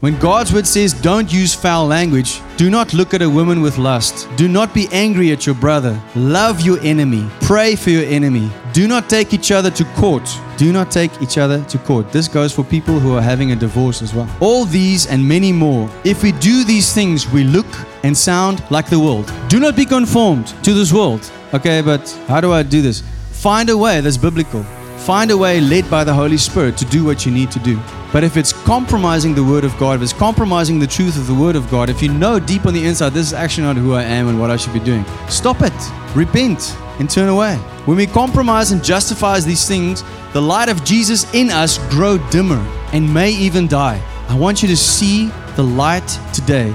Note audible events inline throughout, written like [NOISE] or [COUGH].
When God's word says, don't use foul language, do not look at a woman with lust, do not be angry at your brother, love your enemy, pray for your enemy, do not take each other to court. Do not take each other to court. This goes for people who are having a divorce as well. All these and many more. If we do these things, we look and sound like the world. Do not be conformed to this world. Okay, but how do I do this? Find a way that's biblical. Find a way led by the Holy Spirit to do what you need to do. But if it's compromising the Word of God, if it's compromising the truth of the Word of God, if you know deep on the inside, this is actually not who I am and what I should be doing, stop it, repent, and turn away. When we compromise and justify these things, the light of Jesus in us grow dimmer and may even die. I want you to see the light today.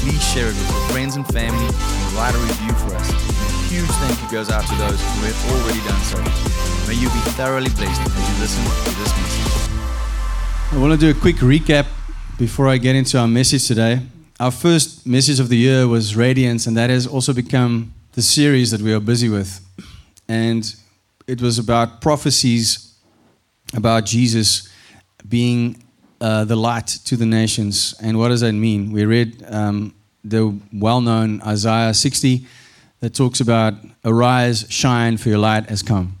Please share it with your friends and family and write a review for us. A huge thank you goes out to those who have already done so. May you be thoroughly blessed as you listen to this message. I want to do a quick recap before I get into our message today. Our first message of the year was Radiance, and that has also become the series that we are busy with. And it was about prophecies about Jesus being uh, the light to the nations. And what does that mean? We read um, the well known Isaiah 60 that talks about, Arise, shine, for your light has come.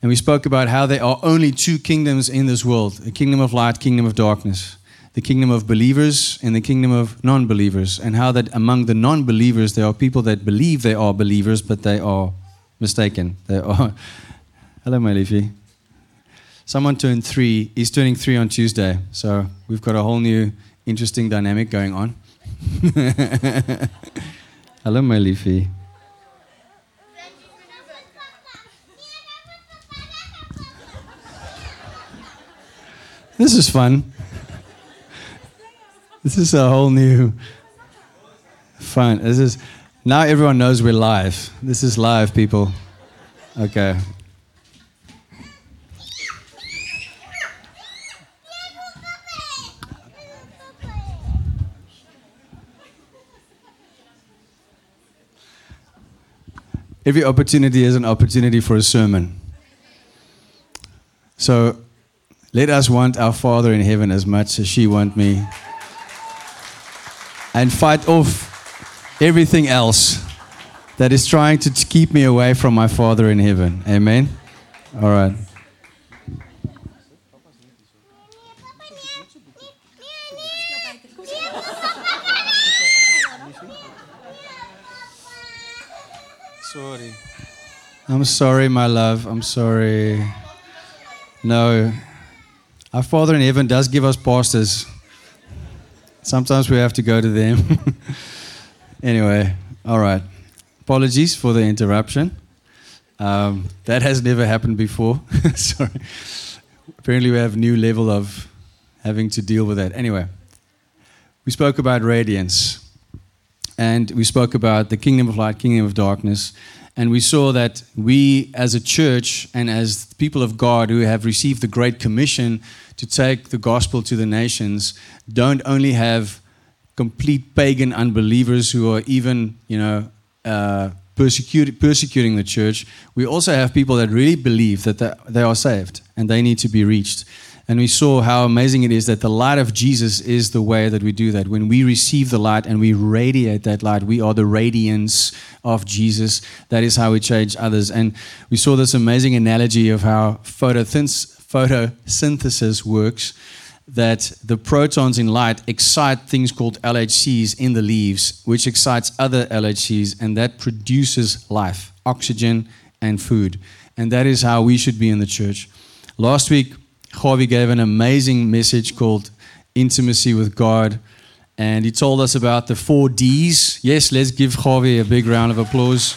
And we spoke about how there are only two kingdoms in this world the kingdom of light, kingdom of darkness. The kingdom of believers and the kingdom of non believers. And how that among the non believers, there are people that believe they are believers, but they are mistaken. They are. [LAUGHS] Hello, my leafy. Someone turned three. He's turning three on Tuesday. So we've got a whole new interesting dynamic going on. [LAUGHS] Hello, my leafy. This is fun. This is a whole new fun. This is now everyone knows we're live. This is live, people. Okay. Every opportunity is an opportunity for a sermon. So let us want our Father in heaven as much as she want me. And fight off everything else that is trying to keep me away from my Father in heaven. Amen. All right. I'm sorry, my love. I'm sorry. No. Our Father in heaven does give us pastors. Sometimes we have to go to them. [LAUGHS] anyway, all right. Apologies for the interruption. Um, that has never happened before. [LAUGHS] Sorry. Apparently, we have a new level of having to deal with that. Anyway, we spoke about radiance. And we spoke about the kingdom of light, kingdom of darkness. And we saw that we, as a church and as people of God who have received the Great Commission to take the gospel to the nations, don't only have complete pagan unbelievers who are even, you know, uh, persecuting the church. We also have people that really believe that they are saved and they need to be reached. And we saw how amazing it is that the light of Jesus is the way that we do that. When we receive the light and we radiate that light, we are the radiance of Jesus. That is how we change others. And we saw this amazing analogy of how photosynthesis works that the photons in light excite things called LHCs in the leaves, which excites other LHCs, and that produces life, oxygen, and food. And that is how we should be in the church. Last week, Javi gave an amazing message called Intimacy with God. And he told us about the four D's. Yes, let's give Javi a big round of applause.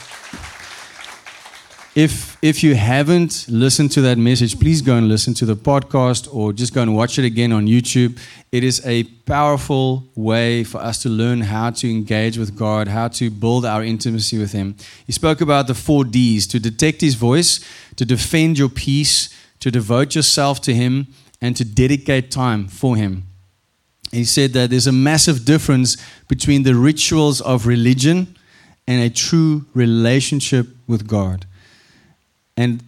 if if you haven't listened to that message, please go and listen to the podcast or just go and watch it again on YouTube. It is a powerful way for us to learn how to engage with God, how to build our intimacy with Him. He spoke about the four D's to detect His voice, to defend your peace, to devote yourself to Him, and to dedicate time for Him. He said that there's a massive difference between the rituals of religion and a true relationship with God. And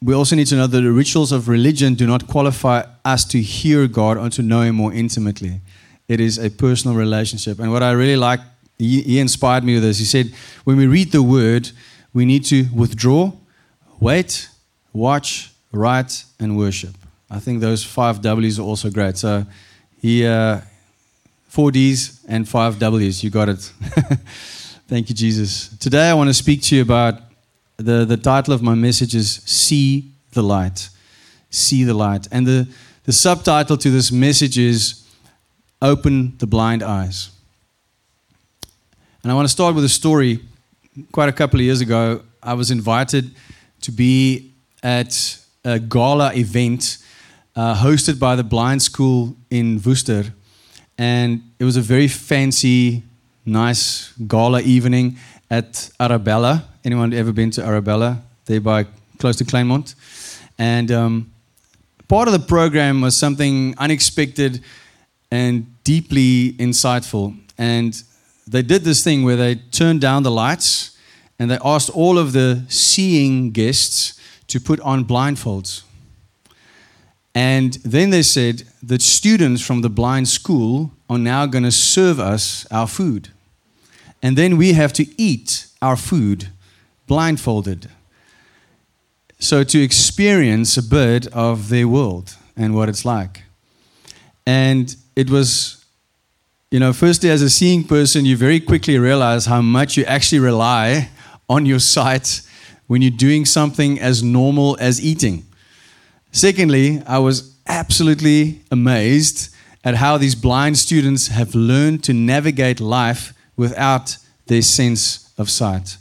we also need to know that the rituals of religion do not qualify us to hear God or to know Him more intimately. It is a personal relationship. And what I really like, he, inspired me with this. He said, when we read the Word, we need to withdraw, wait, watch, write, and worship. I think those five W's are also great. So he, uh, four D's and five W's. You got it. [LAUGHS] Thank you, Jesus. Today I want to speak to you about the, the title of my message is See the Light. See the Light. And the, the subtitle to this message is Open the Blind Eyes. And I want to start with a story. Quite a couple of years ago, I was invited to be at a gala event uh, hosted by the blind school in Worcester. And it was a very fancy, nice gala evening at Arabella. Anyone ever been to Arabella? There by close to Kleinmond. And um, part of the program was something unexpected and deeply insightful. And they did this thing where they turned down the lights and they asked all of the seeing guests to put on blindfolds. And then they said that students from the blind school are now going to serve us our food. And then we have to eat our food blindfolded. So, to experience a bit of their world and what it's like. And it was, you know, firstly, as a seeing person, you very quickly realize how much you actually rely on your sight when you're doing something as normal as eating. Secondly, I was absolutely amazed at how these blind students have learned to navigate life without their sense of sight.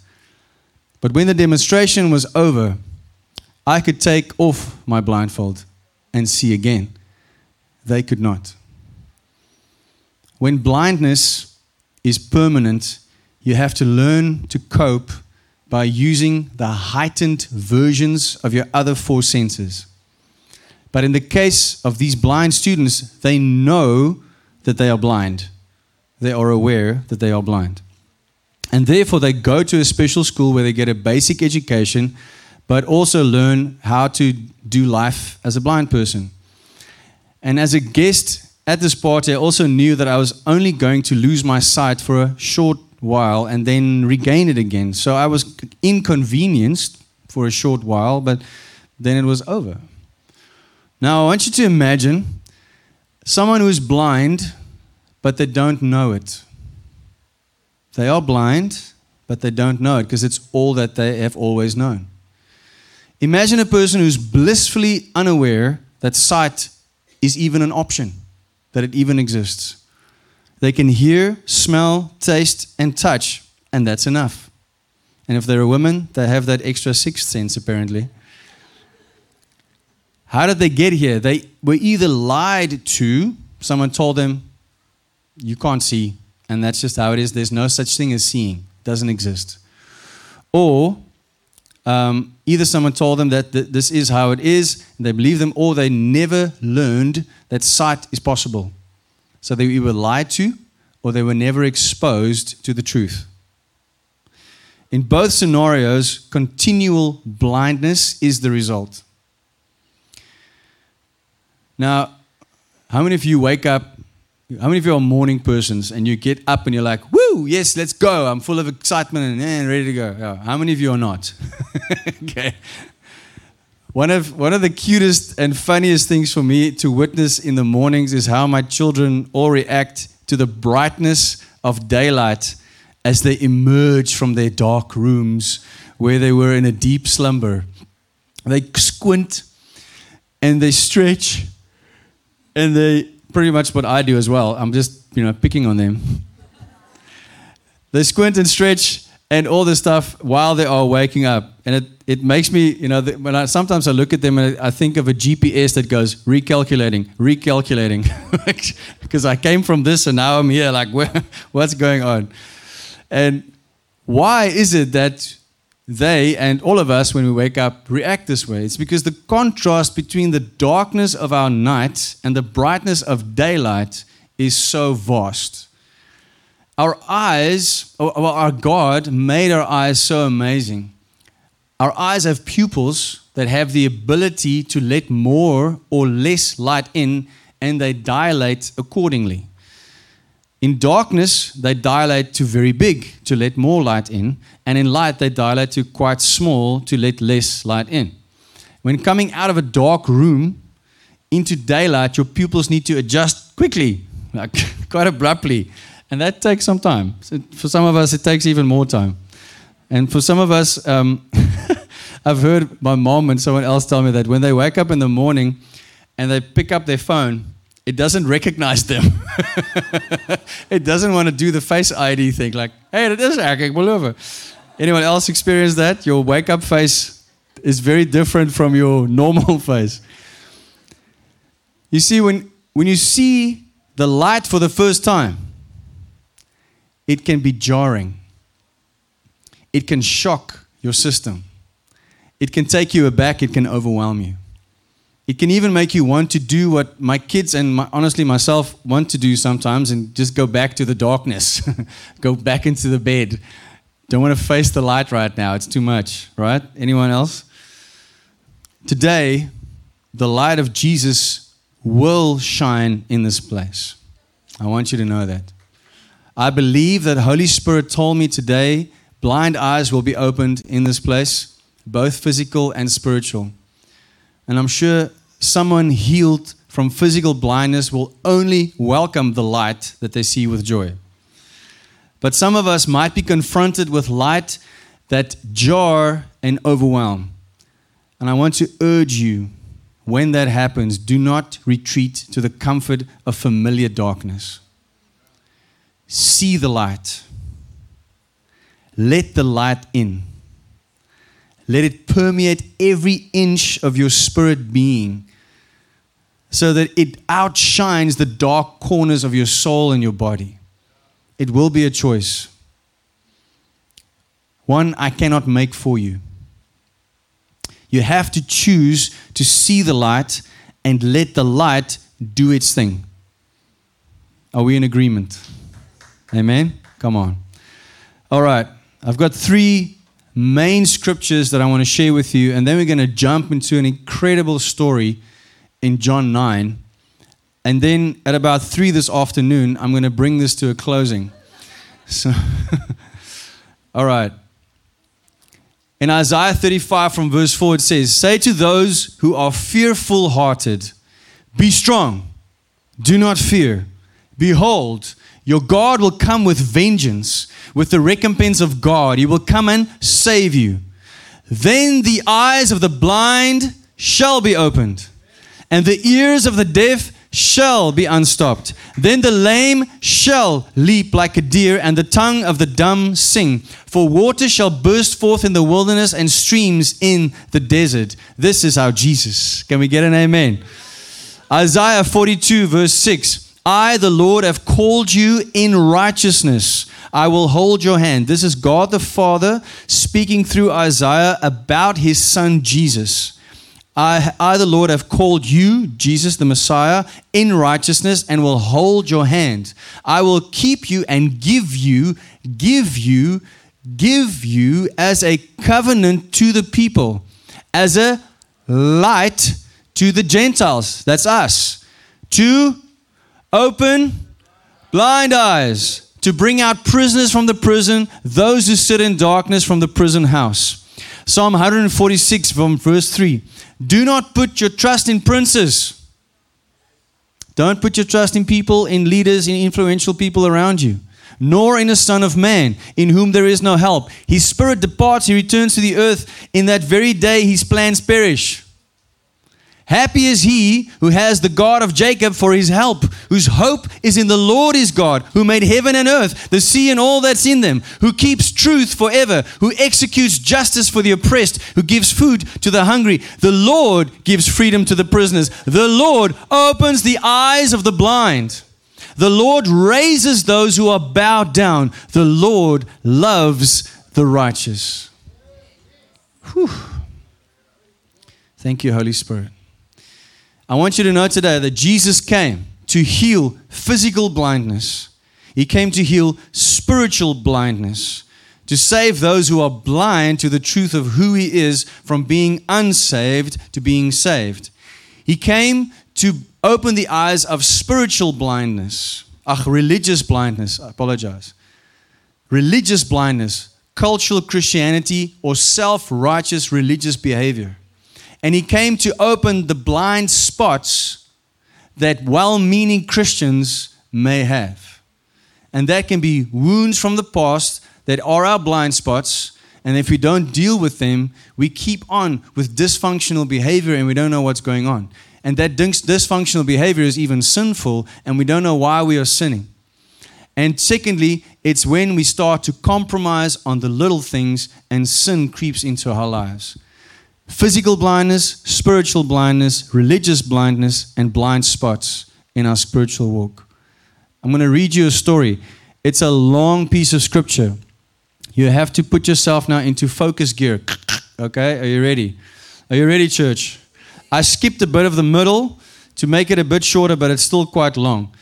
But when the demonstration was over, I could take off my blindfold and see again. They could not. When blindness is permanent, you have to learn to cope by using the heightened versions of your other four senses. But in the case of these blind students, they know that they are blind. They are aware that they are blind. And therefore, they go to a special school where they get a basic education, but also learn how to do life as a blind person. And as a guest at this party, I also knew that I was only going to lose my sight for a short while and then regain it again. So I was inconvenienced for a short while, but then it was over. Now, I want you to imagine someone who's blind, but they don't know it. They are blind, but they don't know it because it's all that they have always known. Imagine a person who's blissfully unaware that sight is even an option, that it even exists. They can hear, smell, taste, and touch, and that's enough. And if they're a woman, they have that extra sixth sense, apparently. How did they get here? They were either lied to, someone told them, you can't see, and that's just how it is. There's no such thing as seeing, it doesn't exist. Or um, either someone told them that th- this is how it is, and they believe them, or they never learned that sight is possible. So they either lied to, or they were never exposed to the truth. In both scenarios, continual blindness is the result. Now, how many of you wake up how many of you are morning persons and you get up and you're like, woo, yes, let's go. I'm full of excitement and, and ready to go. Yeah. How many of you are not? [LAUGHS] okay. One of, one of the cutest and funniest things for me to witness in the mornings is how my children all react to the brightness of daylight as they emerge from their dark rooms where they were in a deep slumber. They squint and they stretch and they pretty much what I do as well. I'm just, you know, picking on them. they squint and stretch and all this stuff while they are waking up. And it, it makes me, you know, when I sometimes I look at them and I think of a GPS that goes recalculating, recalculating, [LAUGHS] because I came from this and now I'm here. Like, where, [LAUGHS] what's going on? And why is it that they and all of us, when we wake up, react this way? It's because the contrast between the darkness of our night and the brightness of daylight is so vast. Our eyes, well, our God made our eyes so amazing. Our eyes have pupils that have the ability to let more or less light in, and they dilate accordingly. In darkness, they dilate to very big to let more light in, and in light, they dilate to quite small to let less light in. When coming out of a dark room into daylight, your pupils need to adjust quickly, like [LAUGHS] quite abruptly. And that takes some time. For some of us, it takes even more time. And for some of us, um, [LAUGHS] I've heard my mom and someone else tell me that when they wake up in the morning and they pick up their phone, it doesn't recognize them. [LAUGHS] it doesn't want to do the face ID thing, like, hey, that is eigenlijk over. Anyone else experience that? Your wake up face is very different from your [LAUGHS] normal face. You see, when, when you see the light for the first time, it can be jarring. It can shock your system. It can take you aback. It can overwhelm you. It can even make you want to do what my kids and my, honestly myself want to do sometimes and just go back to the darkness, [LAUGHS] go back into the bed. Don't want to face the light right now. It's too much, right? Anyone else? Today, the light of Jesus will shine in this place. I want you to know that. I believe that Holy Spirit told me today blind eyes will be opened in this place, both physical and spiritual. And I'm sure someone healed from physical blindness will only welcome the light that they see with joy. But some of us might be confronted with light that jar and overwhelm. And I want to urge you when that happens, do not retreat to the comfort of familiar darkness see the light. Let the light in. Let it permeate every inch of your spirit being so that it outshines the dark corners of your soul and your body. It will be a choice. One I cannot make for you. You have to choose to see the light and let the light do its thing. Are we in agreement? Amen? Come on. All right. I've got three main scriptures that I want to share with you, and then we're going to jump into an incredible story in John 9. And then at about 3 this afternoon, I'm going to bring this to a closing. So, [LAUGHS] all right. In Isaiah 35 from verse 4, it says, Say to those who are fearful hearted, Be strong, do not fear. Behold, your God will come with vengeance, with the recompense of God. He will come and save you. Then the eyes of the blind shall be opened, and the ears of the deaf shall be unstopped. Then the lame shall leap like a deer, and the tongue of the dumb sing. For water shall burst forth in the wilderness and streams in the desert. This is our Jesus. Can we get an amen? Isaiah 42, verse 6. I, the Lord, have called you in righteousness. I will hold your hand. This is God the Father speaking through Isaiah about his son Jesus. I, I, the Lord, have called you, Jesus the Messiah, in righteousness and will hold your hand. I will keep you and give you, give you, give you as a covenant to the people, as a light to the Gentiles. That's us. To Open blind eyes to bring out prisoners from the prison, those who sit in darkness from the prison house. Psalm 146 from verse 3. Do not put your trust in princes. Don't put your trust in people, in leaders, in influential people around you, nor in a son of man, in whom there is no help. His spirit departs, he returns to the earth. In that very day, his plans perish. Happy is he who has the God of Jacob for his help, whose hope is in the Lord his God, who made heaven and earth, the sea and all that's in them, who keeps truth forever, who executes justice for the oppressed, who gives food to the hungry. The Lord gives freedom to the prisoners. The Lord opens the eyes of the blind. The Lord raises those who are bowed down. The Lord loves the righteous. Whew. Thank you, Holy Spirit. I want you to know today that Jesus came to heal physical blindness. He came to heal spiritual blindness, to save those who are blind to the truth of who He is from being unsaved to being saved. He came to open the eyes of spiritual blindness, ach, religious blindness, I apologize. Religious blindness, cultural Christianity, or self righteous religious behavior. And he came to open the blind spots that well meaning Christians may have. And that can be wounds from the past that are our blind spots. And if we don't deal with them, we keep on with dysfunctional behavior and we don't know what's going on. And that dysfunctional behavior is even sinful and we don't know why we are sinning. And secondly, it's when we start to compromise on the little things and sin creeps into our lives physical blindness, spiritual blindness, religious blindness, and blind spots in our spiritual walk. I'm going to read you a story. It's a long piece of scripture. You have to put yourself now into focus gear. Okay, are you ready? Are you ready, church? I skipped a bit of the middle to make it a bit shorter, but it's still quite long.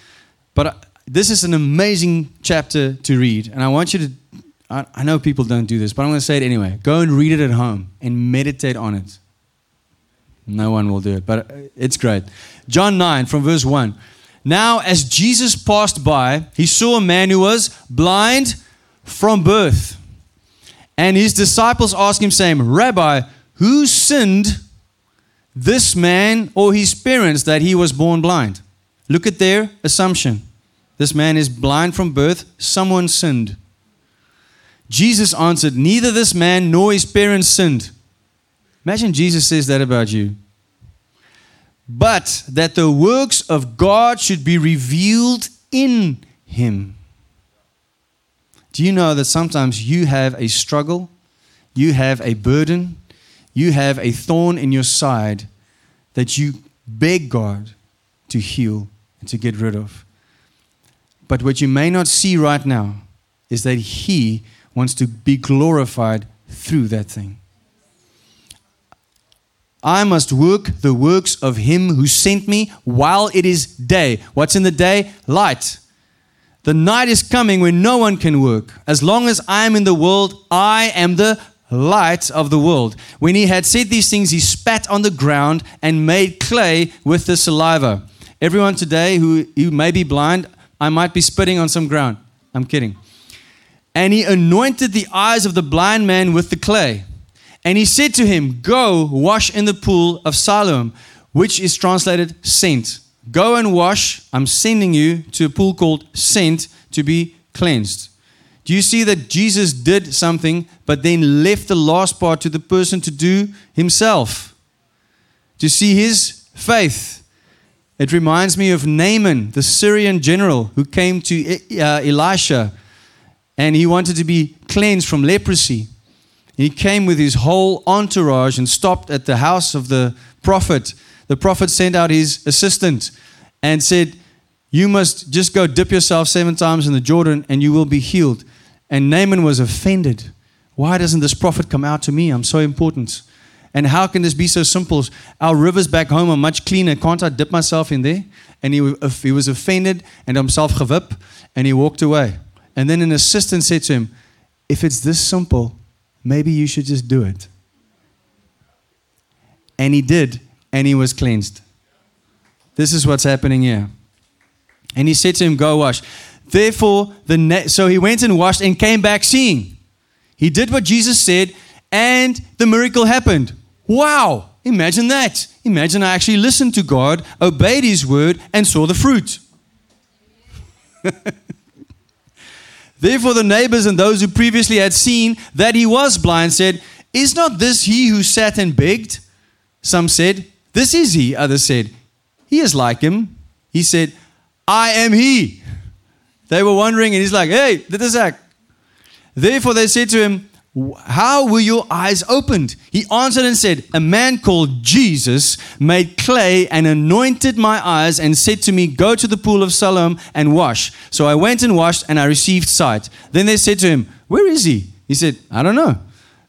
But uh, this is an amazing chapter to read, and I want you to I, I know people don't do this, but I'm going to say it anyway. Go and read it at home and meditate on it. No one will do it, but uh, it's great. John 9 from verse 1. Now, as Jesus passed by, he saw a man who was blind from birth. And his disciples asked him, saying, Rabbi, who sinned, this man or his parents, that he was born blind? Look at their assumption. This man is blind from birth, someone sinned. Jesus answered, Neither this man nor his parents sinned. Imagine Jesus says that about you. But that the works of God should be revealed in him. Do you know that sometimes you have a struggle, you have a burden, you have a thorn in your side that you beg God to heal and to get rid of? But what you may not see right now is that He wants to be glorified through that thing. I must work the works of him who sent me while it is day. What's in the day? Light. The night is coming when no one can work. As long as I am in the world, I am the light of the world. When he had said these things, he spat on the ground and made clay with the saliva. Everyone today who, who may be blind, I might be spitting on some ground. I'm kidding. And he anointed the eyes of the blind man with the clay. And he said to him, Go wash in the pool of Siloam, which is translated sent. Go and wash. I'm sending you to a pool called sent to be cleansed. Do you see that Jesus did something, but then left the last part to the person to do himself? To see his faith. It reminds me of Naaman, the Syrian general who came to uh, Elisha and he wanted to be cleansed from leprosy. He came with his whole entourage and stopped at the house of the prophet. The prophet sent out his assistant and said, You must just go dip yourself seven times in the Jordan and you will be healed. And Naaman was offended. Why doesn't this prophet come out to me? I'm so important. And how can this be so simple? Our rivers back home are much cleaner. Can't I dip myself in there? And he, he was offended and himself gewip and he walked away. And then an assistant said to him, If it's this simple, maybe you should just do it. And he did, and he was cleansed. This is what's happening here. And he said to him, Go wash. Therefore, the ne- so he went and washed and came back seeing. He did what Jesus said, and the miracle happened. Wow! Imagine that. Imagine I actually listened to God, obeyed His word, and saw the fruit. [LAUGHS] Therefore, the neighbors and those who previously had seen that he was blind said, Is not this he who sat and begged? Some said, This is he. Others said, He is like him. He said, I am he. They were wondering, and he's like, Hey, dit is ek. Therefore they said to him, How were your eyes opened? He answered and said, A man called Jesus made clay and anointed my eyes and said to me, Go to the pool of Siloam and wash. So I went and washed and I received sight. Then they said to him, Where is he? He said, I don't know.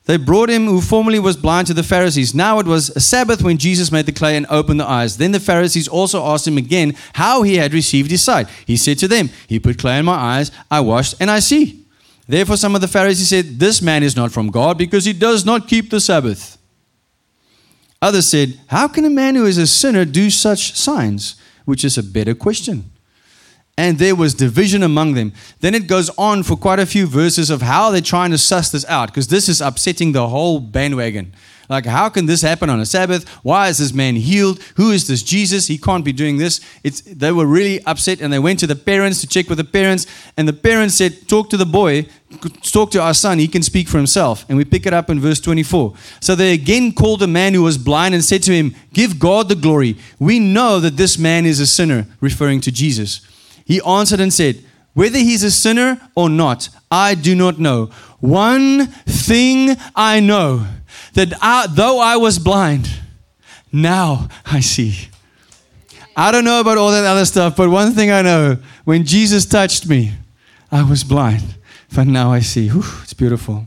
They brought him who formerly was blind to the Pharisees. Now it was a Sabbath when Jesus made the clay and opened the eyes. Then the Pharisees also asked him again how he had received his sight. He said to them, He put clay in my eyes, I washed, and I see. Therefore, some of the Pharisees said, This man is not from God because he does not keep the Sabbath. Others said, How can a man who is a sinner do such signs? Which is a better question and there was division among them. Then it goes on for quite a few verses of how they're trying to suss this out because this is upsetting the whole bandwagon. Like, how can this happen on a Sabbath? Why is this man healed? Who is this Jesus? He can't be doing this. It's, they were really upset and they went to the parents to check with the parents. And the parents said, Talk to the boy, talk to our son. He can speak for himself. And we pick it up in verse 24. So they again called a man who was blind and said to him, Give God the glory. We know that this man is a sinner, referring to Jesus. He answered and said, Whether he's a sinner or not, I do not know. One thing I know that I, though I was blind, now I see. I don't know about all that other stuff, but one thing I know when Jesus touched me, I was blind, but now I see. Whew, it's beautiful.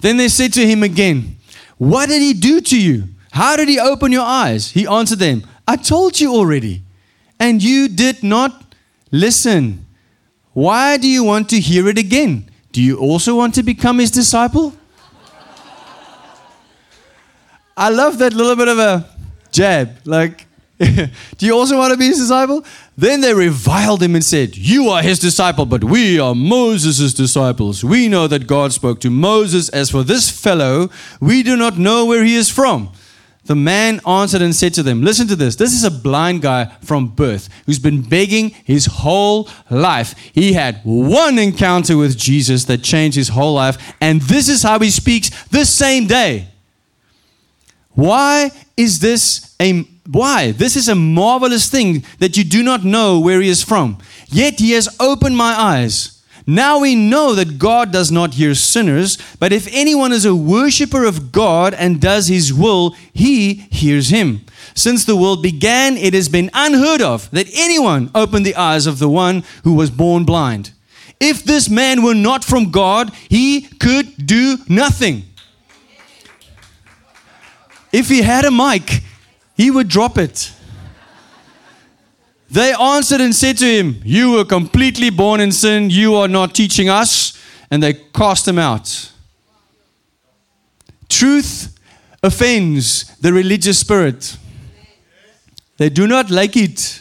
Then they said to him again, What did he do to you? How did he open your eyes? He answered them, I told you already, and you did not Listen, why do you want to hear it again? Do you also want to become his disciple? I love that little bit of a jab. Like, [LAUGHS] do you also want to be his disciple? Then they reviled him and said, You are his disciple, but we are Moses' disciples. We know that God spoke to Moses. As for this fellow, we do not know where he is from. The man answered and said to them, Listen to this. This is a blind guy from birth who's been begging his whole life. He had one encounter with Jesus that changed his whole life, and this is how he speaks the same day. Why is this a why? This is a marvelous thing that you do not know where he is from. Yet he has opened my eyes. Now we know that God does not hear sinners, but if anyone is a worshiper of God and does his will, he hears him. Since the world began, it has been unheard of that anyone opened the eyes of the one who was born blind. If this man were not from God, he could do nothing. If he had a mic, he would drop it. They answered and said to him, You were completely born in sin. You are not teaching us. And they cast him out. Truth offends the religious spirit. They do not like it.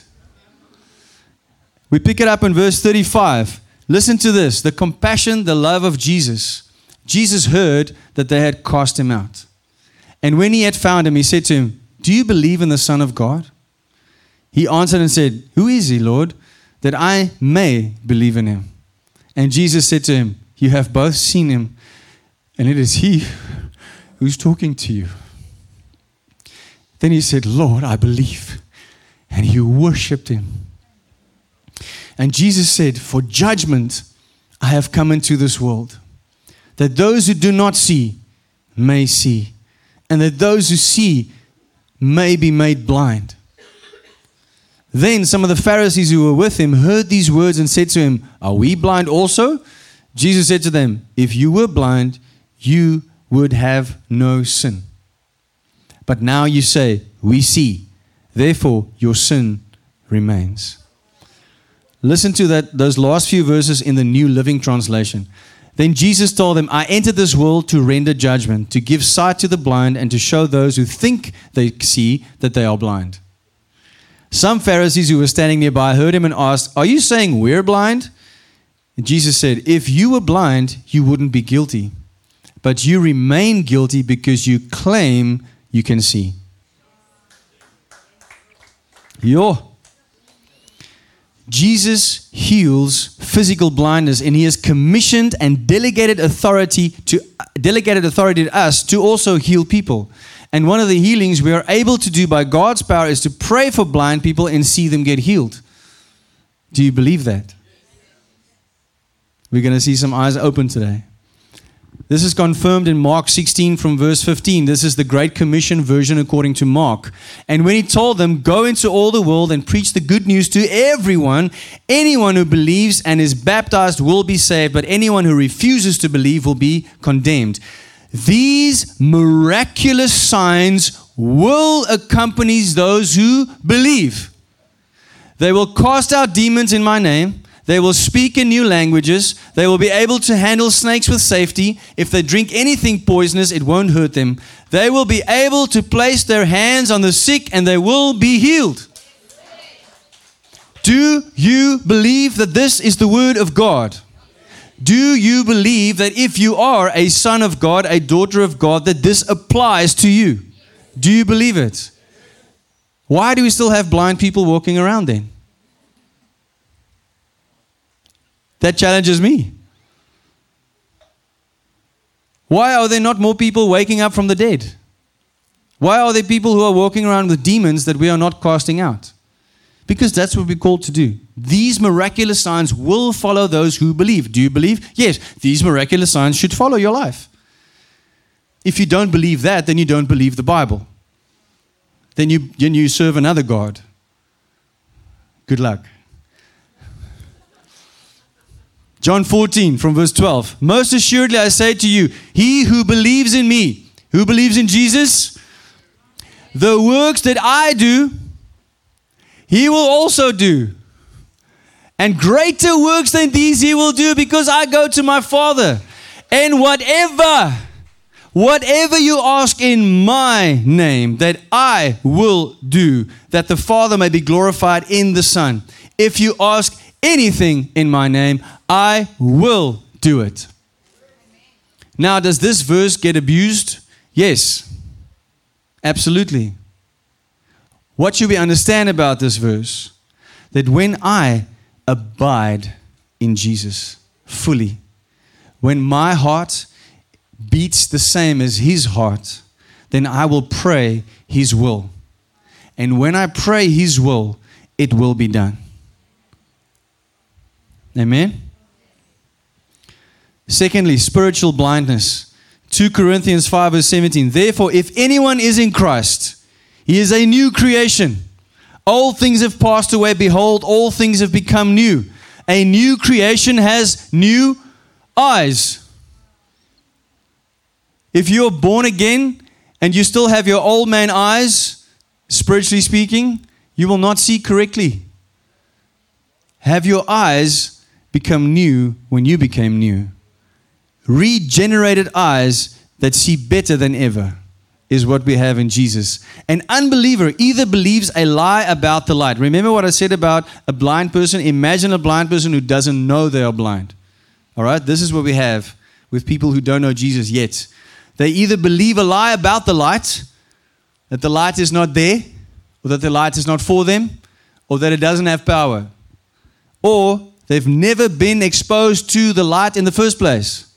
We pick it up in verse 35. Listen to this the compassion, the love of Jesus. Jesus heard that they had cast him out. And when he had found him, he said to him, Do you believe in the Son of God? He answered and said, Who is he, Lord, that I may believe in him? And Jesus said to him, You have both seen him, and it is he [LAUGHS] who's talking to you. Then he said, Lord, I believe. And he worshiped him. And Jesus said, For judgment I have come into this world, that those who do not see may see, and that those who see may be made blind. Then some of the Pharisees who were with him heard these words and said to him, Are we blind also? Jesus said to them, If you were blind, you would have no sin. But now you say, We see, therefore your sin remains. Listen to that, those last few verses in the New Living Translation. Then Jesus told them, I entered this world to render judgment, to give sight to the blind, and to show those who think they see that they are blind. Some Pharisees who were standing nearby heard him and asked, Are you saying we're blind? And Jesus said, If you were blind, you wouldn't be guilty. But you remain guilty because you claim you can see. Yo. Jesus heals physical blindness and he has commissioned and delegated authority to delegated authority to us to also heal people. And one of the healings we are able to do by God's power is to pray for blind people and see them get healed. Do you believe that? We're going to see some eyes open today. This is confirmed in Mark 16 from verse 15. This is the Great Commission version according to Mark. And when he told them, Go into all the world and preach the good news to everyone, anyone who believes and is baptized will be saved, but anyone who refuses to believe will be condemned. These miraculous signs will accompany those who believe. They will cast out demons in my name. They will speak in new languages. They will be able to handle snakes with safety. If they drink anything poisonous, it won't hurt them. They will be able to place their hands on the sick and they will be healed. Do you believe that this is the word of God? Do you believe that if you are a son of God, a daughter of God, that this applies to you? Do you believe it? Why do we still have blind people walking around then? That challenges me. Why are there not more people waking up from the dead? Why are there people who are walking around with demons that we are not casting out? Because that's what we're called to do. These miraculous signs will follow those who believe. Do you believe? Yes, these miraculous signs should follow your life. If you don't believe that, then you don't believe the Bible. Then you, then you serve another God. Good luck. John 14 from verse 12. Most assuredly I say to you, he who believes in me, who believes in Jesus, the works that I do, he will also do. And greater works than these he will do because I go to my Father. And whatever, whatever you ask in my name, that I will do, that the Father may be glorified in the Son. If you ask anything in my name, I will do it. Now, does this verse get abused? Yes, absolutely. What should we understand about this verse? That when I abide in Jesus fully, when my heart beats the same as his heart, then I will pray his will. And when I pray his will, it will be done. Amen. Secondly, spiritual blindness. 2 Corinthians 5 verse 17. Therefore, if anyone is in Christ, he is a new creation. Old things have passed away. Behold, all things have become new. A new creation has new eyes. If you're born again and you still have your old man eyes, spiritually speaking, you will not see correctly. Have your eyes become new when you became new? Regenerated eyes that see better than ever is what we have in Jesus. An unbeliever either believes a lie about the light. Remember what I said about a blind person? Imagine a blind person who doesn't know they are blind. All right? This is what we have with people who don't know Jesus yet. They either believe a lie about the light, that the light is not there, or that the light is not for them, or that it doesn't have power. Or they've never been exposed to the light in the first place.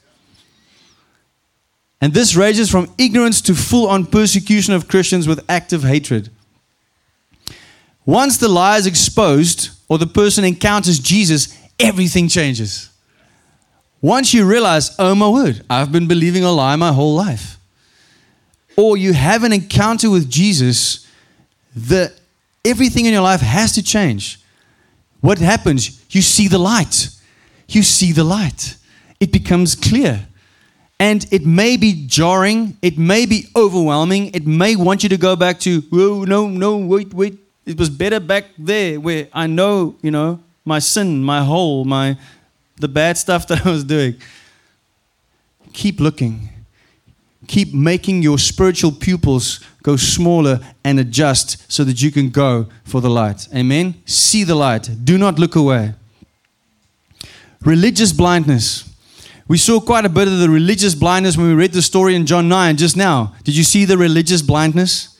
And this ranges from ignorance to full on persecution of Christians with active hatred. Once the lie is exposed or the person encounters Jesus, everything changes. Once you realize, oh my word, I've been believing a lie my whole life. Or you have an encounter with Jesus, the, everything in your life has to change. What happens? You see the light. You see the light. It becomes clear. And it may be jarring, it may be overwhelming, it may want you to go back to, oh, no, no, wait, wait. It was better back there where I know, you know, my sin, my hole, my the bad stuff that I was doing. Keep looking. Keep making your spiritual pupils go smaller and adjust so that you can go for the light. Amen. See the light. Do not look away. Religious blindness. We saw quite a bit of the religious blindness when we read the story in John 9 just now. Did you see the religious blindness?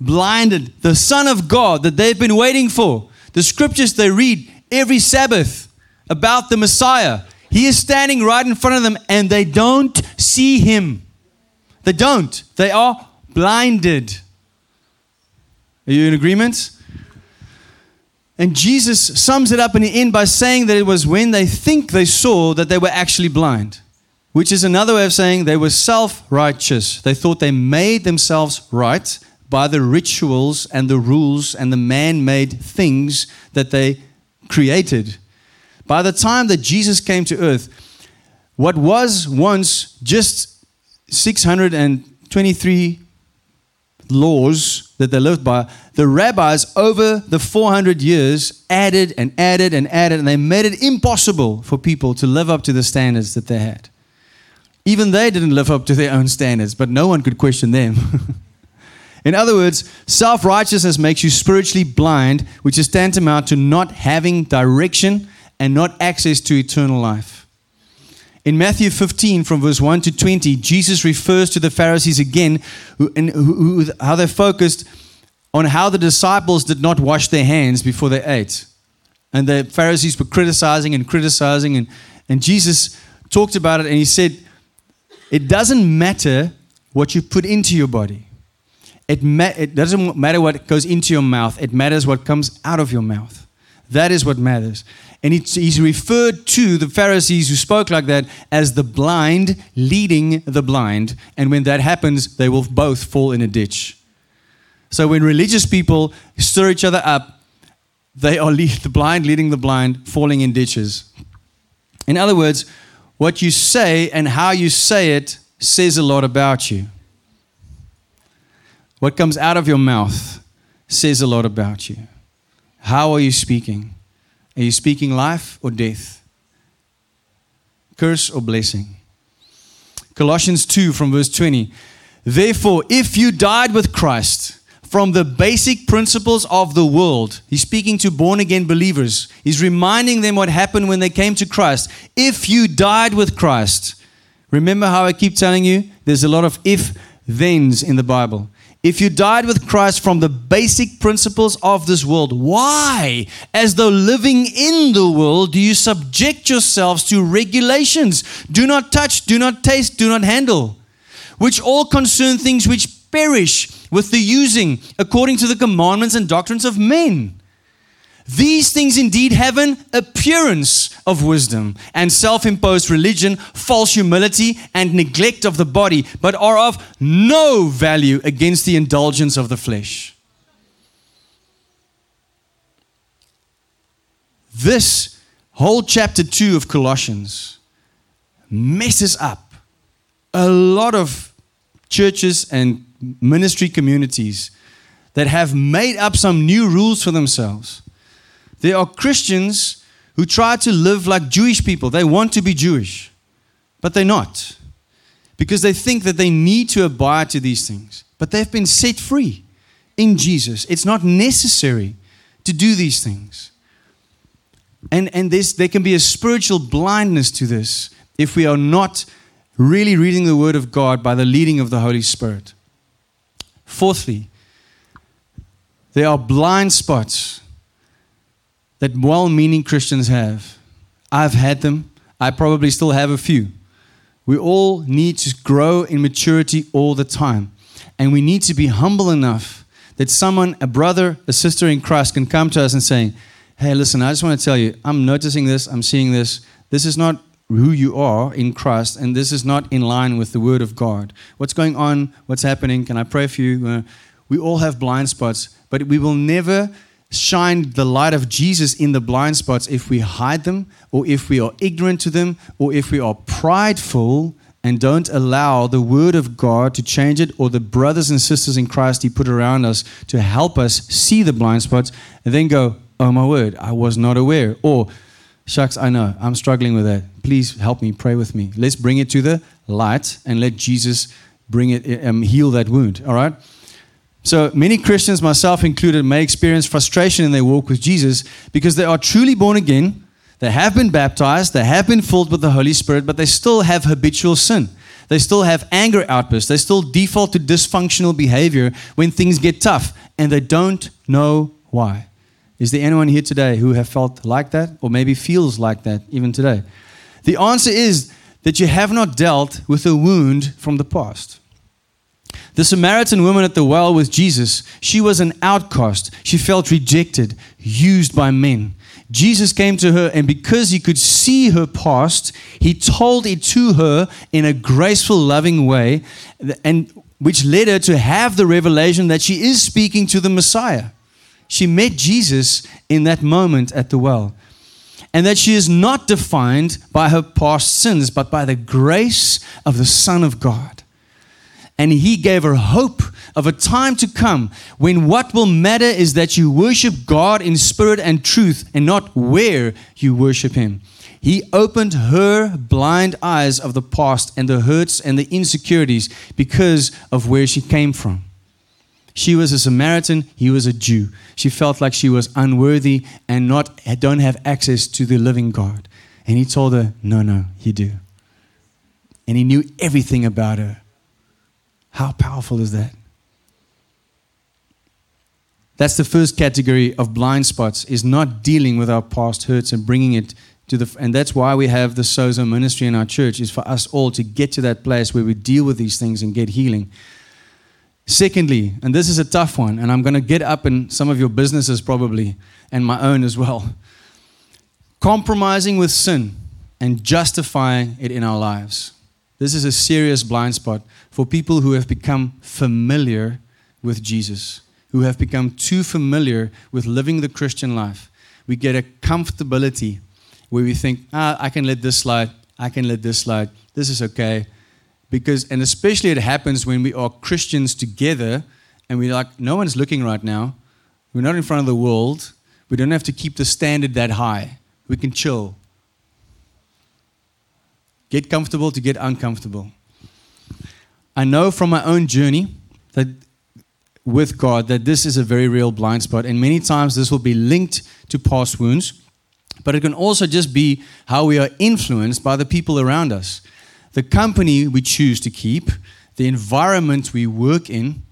Blinded, the Son of God that they've been waiting for. The scriptures they read every Sabbath about the Messiah. He is standing right in front of them and they don't see him. They don't. They are blinded. Are you in agreement? And Jesus sums it up in the end by saying that it was when they think they saw that they were actually blind, which is another way of saying they were self righteous. They thought they made themselves right by the rituals and the rules and the man made things that they created. By the time that Jesus came to earth, what was once just 623 laws that they lived by, the rabbis over the 400 years added and added and added, and they made it impossible for people to live up to the standards that they had. Even they didn't live up to their own standards, but no one could question them. [LAUGHS] In other words, self righteousness makes you spiritually blind, which is tantamount to not having direction and not access to eternal life. In Matthew 15, from verse 1 to 20, Jesus refers to the Pharisees again, who, and who, who, how they focused on how the disciples did not wash their hands before they ate. And the Pharisees were criticizing and criticizing, and, and Jesus talked about it, and he said, It doesn't matter what you put into your body. It, ma- it doesn't matter what goes into your mouth, it matters what comes out of your mouth. That is what matters. And he's referred to the Pharisees who spoke like that as the blind leading the blind. And when that happens, they will both fall in a ditch. So when religious people stir each other up, they are lead, the blind leading the blind, falling in ditches. In other words, what you say and how you say it says a lot about you. What comes out of your mouth says a lot about you. How are you speaking? Are you speaking life or death? Curse or blessing? Colossians 2 from verse 20. Therefore, if you died with Christ from the basic principles of the world, he's speaking to born again believers. He's reminding them what happened when they came to Christ. If you died with Christ, remember how I keep telling you there's a lot of if thens in the Bible. If you died with Christ from the basic principles of this world, why, as though living in the world, do you subject yourselves to regulations? Do not touch, do not taste, do not handle, which all concern things which perish with the using, according to the commandments and doctrines of men. These things indeed have an appearance of wisdom and self imposed religion, false humility, and neglect of the body, but are of no value against the indulgence of the flesh. This whole chapter 2 of Colossians messes up a lot of churches and ministry communities that have made up some new rules for themselves there are Christians who try to live like Jewish people. They want to be Jewish, but they're not because they think that they need to abide to these things. But they've been set free in Jesus. It's not necessary to do these things. And, and this, there can be a spiritual blindness to this if we are not really reading the Word of God by the leading of the Holy Spirit. Fourthly, there are blind spots that well meaning Christians have. I've had them. I probably still have a few. We all need to grow in maturity all the time. And we need to be humble enough that someone, a brother, a sister in Christ, can come to us and say, Hey, listen, I just want to tell you, I'm noticing this, I'm seeing this. This is not who you are in Christ, and this is not in line with the Word of God. What's going on? What's happening? Can I pray for you? Uh, we all have blind spots, but we will never shine the light of Jesus in the blind spots if we hide them, or if we are ignorant to them, or if we are prideful and don't allow the Word of God to change it, or the brothers and sisters in Christ He put around us to help us see the blind spots, and then go, Oh my word, I was not aware. Or, Shucks, I know, I'm struggling with that. Please help me, pray with me. Let's bring it to the light and let Jesus bring it, um, heal that wound. All right? So many Christians, myself included, may experience frustration in their walk with Jesus because they are truly born again, they have been baptized, they have been filled with the Holy Spirit, but they still have habitual sin. They still have anger outbursts. They still default to dysfunctional behavior when things get tough, and they don't know why. Is there anyone here today who have felt like that, or maybe feels like that even today? The answer is that you have not dealt with a wound from the past. The Samaritan woman at the well with Jesus, she was an outcast. She felt rejected, used by men. Jesus came to her, and because he could see her past, he told it to her in a graceful, loving way, and which led her to have the revelation that she is speaking to the Messiah. She met Jesus in that moment at the well. And that she is not defined by her past sins, but by the grace of the Son of God. And he gave her hope of a time to come when what will matter is that you worship God in spirit and truth and not where you worship him. He opened her blind eyes of the past and the hurts and the insecurities because of where she came from. She was a Samaritan, he was a Jew. She felt like she was unworthy and not don't have access to the living God. And he told her, "No, no, you do." And he knew everything about her. How powerful is that? That's the first category of blind spots is not dealing with our past hurts and bringing it to the and that's why we have the Sozo ministry in our church is for us all to get to that place where we deal with these things and get healing. Secondly, and this is a tough one, and I'm going to get up in some of your businesses probably, and my own as well. Compromising with sin and justifying it in our lives. This is a serious blind spot for people who have become familiar with Jesus, who have become too familiar with living the Christian life. We get a comfortability where we think, ah, I can let this slide, I can let this slide, this is okay because and especially it happens when we are Christians together and we're like no one's looking right now. We're not in front of the world. We don't have to keep the standard that high. We can chill. Get comfortable to get uncomfortable. I know from my own journey that with god that this is a very real blind spot and many times this will be linked to past wounds but it can also just be how we are influenced by the people around us the company we choose to keep, the environment we work in,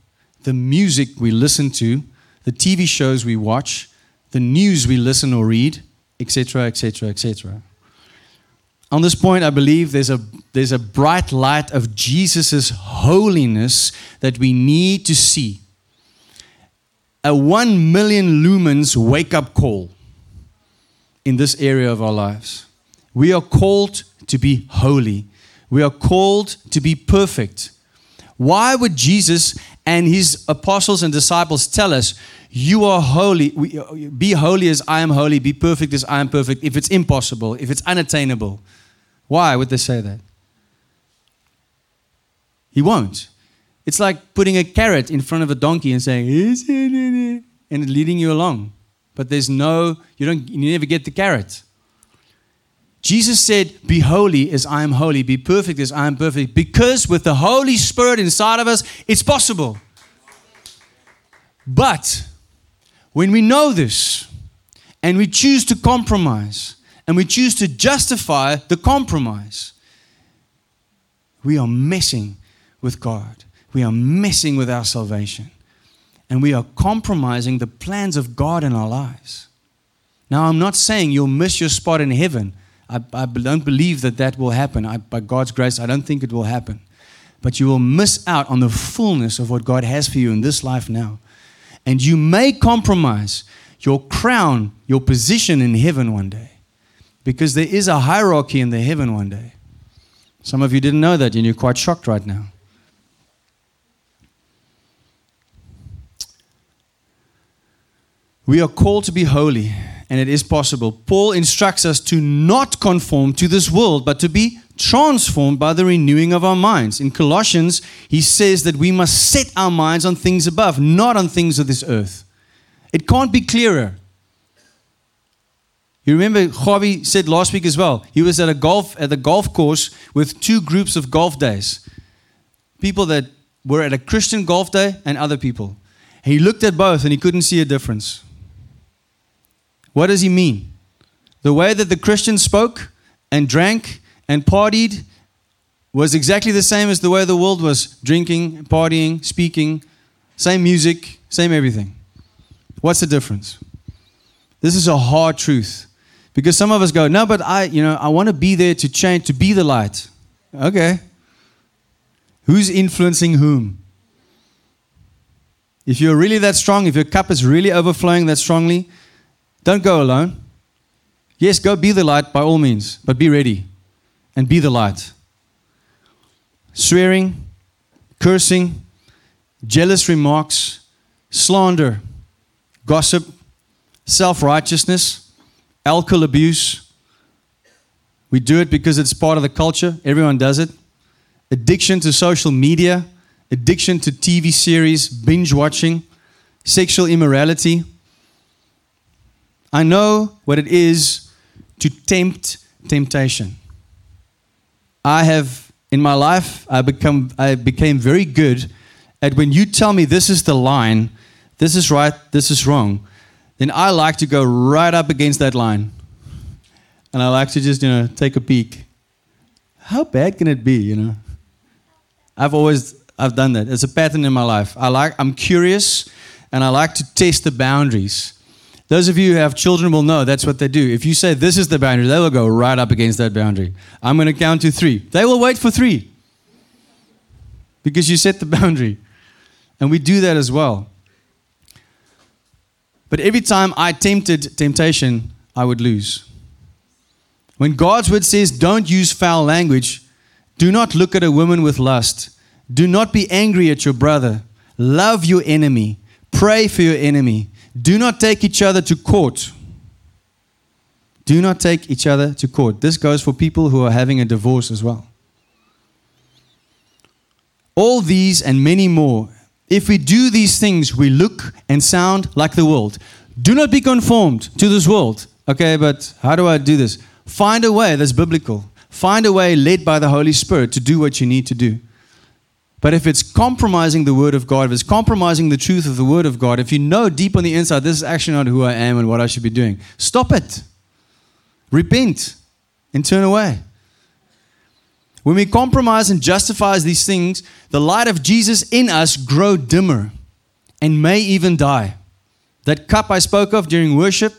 the music we listen to, the TV shows we watch, the news we listen or read, etc., etc., etc. On this point, I believe there's a, there's a bright light of Jesus' holiness that we need to see. A one million lumens wake up call in this area of our lives. We are called to be holy. We are called to be perfect. Why would Jesus and his apostles and disciples tell us, You are holy, be holy as I am holy, be perfect as I am perfect, if it's impossible, if it's unattainable? Why would they say that? He won't. It's like putting a carrot in front of a donkey and saying, and leading you along. But there's no, you don't, you never get the carrot. Jesus said, Be holy as I am holy, be perfect as I am perfect, because with the Holy Spirit inside of us, it's possible. But when we know this and we choose to compromise and we choose to justify the compromise, we are messing with God. We are messing with our salvation. And we are compromising the plans of God in our lives. Now, I'm not saying you'll miss your spot in heaven. I, I don't believe that that will happen. I, by God's grace, I don't think it will happen. But you will miss out on the fullness of what God has for you in this life now. And you may compromise your crown, your position in heaven one day. Because there is a hierarchy in the heaven one day. Some of you didn't know that, and you're quite shocked right now. We are called to be holy and it is possible. Paul instructs us to not conform to this world, but to be transformed by the renewing of our minds. In Colossians, he says that we must set our minds on things above, not on things of this earth. It can't be clearer. You remember Javi said last week as well. He was at a golf at the golf course with two groups of golf days. People that were at a Christian golf day and other people. He looked at both and he couldn't see a difference. What does he mean? The way that the Christians spoke and drank and partied was exactly the same as the way the world was drinking, partying, speaking, same music, same everything. What's the difference? This is a hard truth. Because some of us go, no, but I, you know, I want to be there to change, to be the light. Okay. Who's influencing whom? If you're really that strong, if your cup is really overflowing that strongly, don't go alone. Yes, go be the light by all means, but be ready and be the light. Swearing, cursing, jealous remarks, slander, gossip, self righteousness, alcohol abuse. We do it because it's part of the culture, everyone does it. Addiction to social media, addiction to TV series, binge watching, sexual immorality. I know what it is to tempt temptation. I have in my life I become I became very good at when you tell me this is the line, this is right, this is wrong, then I like to go right up against that line. And I like to just, you know, take a peek. How bad can it be, you know? I've always I've done that. It's a pattern in my life. I like I'm curious and I like to test the boundaries. Those of you who have children will know that's what they do. If you say this is the boundary, they will go right up against that boundary. I'm going to count to 3. They will wait for 3. Because you set the [LAUGHS] boundary. And we do that as well. But every time I tempted temptation, I would lose. When God's word says, don't use foul language, do not look at a woman with lust, do not be angry at your brother, love your enemy, pray for your enemy, do not take each other to court. Do not take each other to court. This goes for people who are having a divorce as well. All these and many more if we do these things, we look and sound like the world. Do not be conformed to this world. Okay, but how do I do this? Find a way that's biblical. Find a way led by the Holy Spirit to do what you need to do. But if it's compromising the Word of God, if it's compromising the truth of the Word of God, if you know deep on the inside, this is actually not who I am and what I should be doing, stop it. Repent and turn away. When we compromise and justify these things, the light of Jesus in us grow dimmer and may even die. That cup I spoke of during worship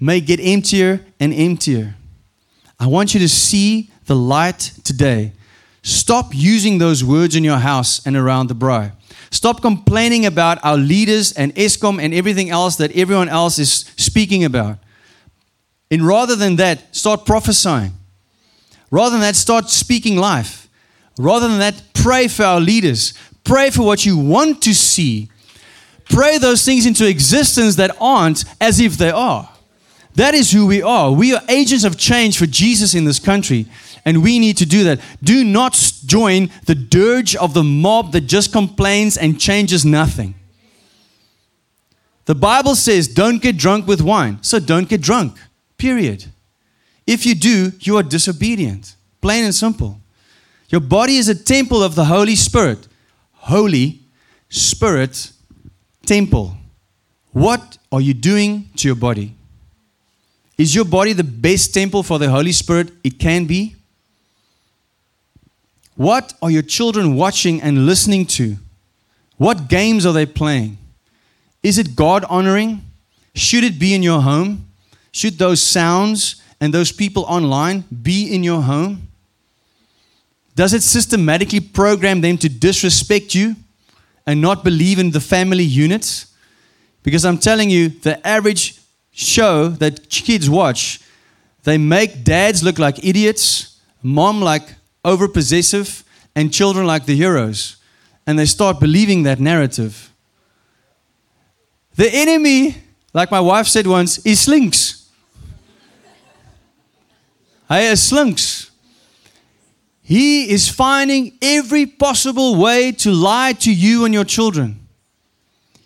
may get emptier and emptier. I want you to see the light today. Stop using those words in your house and around the braai. Stop complaining about our leaders and Eskom and everything else that everyone else is speaking about. And rather than that, start prophesying. Rather than that, start speaking life. Rather than that, pray for our leaders. Pray for what you want to see. Pray those things into existence that aren't as if they are. That is who we are. We are agents of change for Jesus in this country, and we need to do that. Do not join the dirge of the mob that just complains and changes nothing. The Bible says, don't get drunk with wine, so don't get drunk, period. If you do, you are disobedient. Plain and simple. Your body is a temple of the Holy Spirit. Holy Spirit temple. What are you doing to your body? Is your body the best temple for the Holy Spirit it can be? What are your children watching and listening to? What games are they playing? Is it God honoring? Should it be in your home? Should those sounds and those people online be in your home? Does it systematically program them to disrespect you and not believe in the family units? Because I'm telling you, the average show that kids watch, they make dads look like idiots, mom like overpossessive, and children like the heroes. And they start believing that narrative. The enemy, like my wife said once, is slinks. Hy is slinks. He is finding every possible way to lie to you and your children.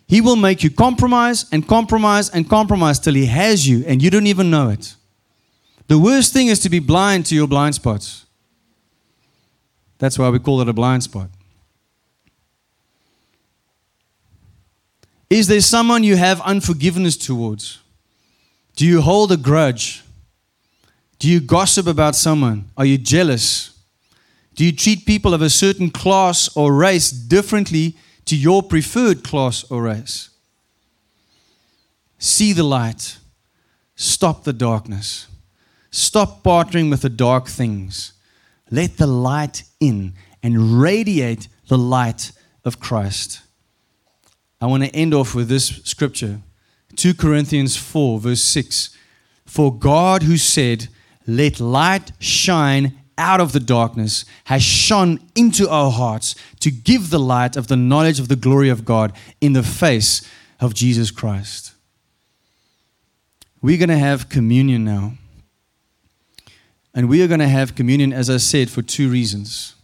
He will make you compromise and compromise and compromise till he has you and you don't even know it. The worst thing is to be blind to your blind spots. That's why we call it a blind spot. Is there someone you have unforgiveness towards? Do you hold a grudge? Do you gossip about someone? Are you jealous? Do you treat people of a certain class or race differently to your preferred class or race? See the light. Stop the darkness. Stop partnering with the dark things. Let the light in and radiate the light of Christ. I want to end off with this scripture 2 Corinthians 4, verse 6. For God, who said, Let light shine out of the darkness, has shone into our hearts to give the light of the knowledge of the glory of God in the face of Jesus Christ. We're going to have communion now. And we are going to have communion, as I said, for two reasons.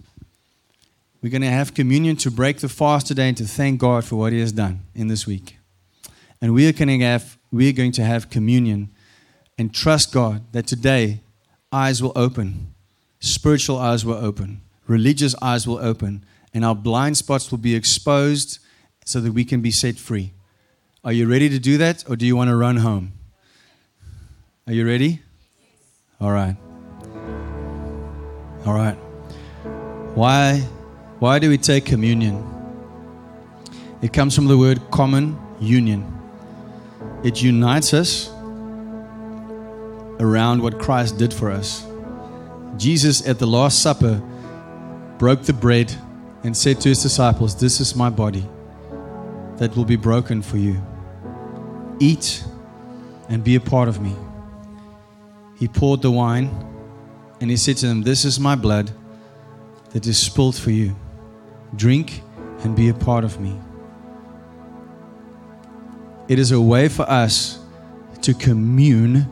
We're going to have communion to break the fast today and to thank God for what He has done in this week. And we are going to have, we are going to have communion and trust God that today eyes will open, spiritual eyes will open, religious eyes will open, and our blind spots will be exposed so that we can be set free. Are you ready to do that, or do you want to run home? Are you ready? All right. All right. Why, why do we take communion? It comes from the word common union. It unites us around what Christ did for us. Jesus at the Last Supper broke the bread and said to his disciples, This is my body that will be broken for you. Eat and be a part of me. He poured the wine and he said to them, This is my blood that is spilled for you. Drink and be a part of me. It is a way for us to commune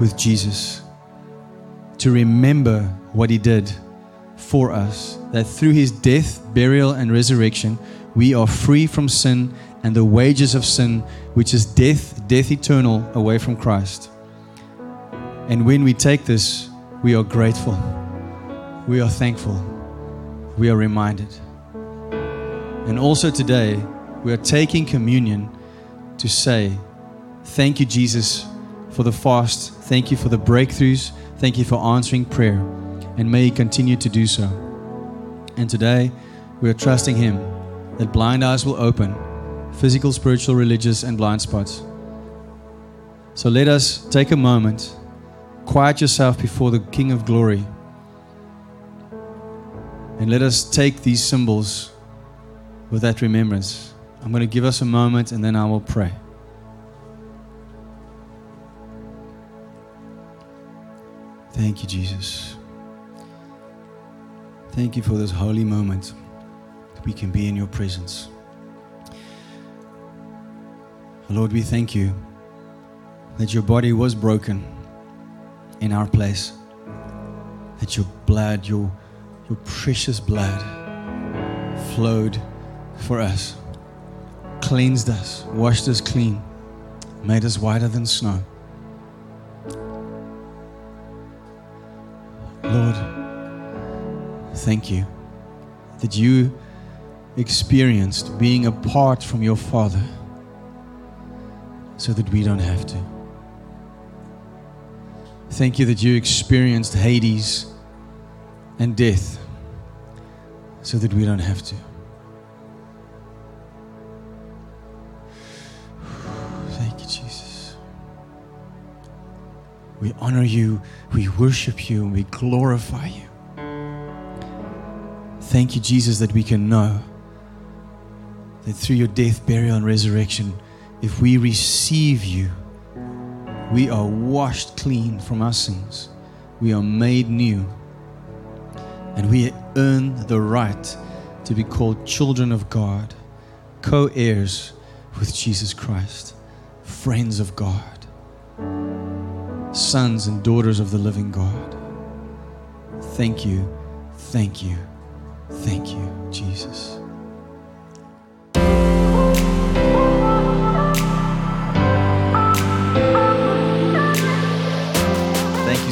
with Jesus, to remember what he did for us, that through his death, burial, and resurrection, we are free from sin and the wages of sin, which is death, death eternal, away from Christ. And when we take this, we are grateful. We are thankful. We are reminded. And also today, we are taking communion to say, Thank you, Jesus, for the fast. Thank you for the breakthroughs. Thank you for answering prayer. And may He continue to do so. And today, we are trusting Him that blind eyes will open physical, spiritual, religious, and blind spots. So let us take a moment quiet yourself before the King of glory. And let us take these symbols with that remembrance. I'm going to give us a moment and then I will pray. Thank you, Jesus. Thank you for this holy moment we can be in your presence. Lord, we thank you that your body was broken in our place. That your blood, your, your precious blood, flowed for us, cleansed us, washed us clean, made us whiter than snow. Lord, thank you that you experienced being apart from your Father so that we don't have to. Thank you that you experienced Hades and death so that we don't have to. Thank you, Jesus. We honor you, we worship you, and we glorify you. Thank you, Jesus, that we can know that through your death, burial, and resurrection, if we receive you, we are washed clean from our sins. We are made new. And we earn the right to be called children of God, co heirs with Jesus Christ, friends of God, sons and daughters of the living God. Thank you, thank you, thank you, Jesus.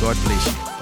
God bless you.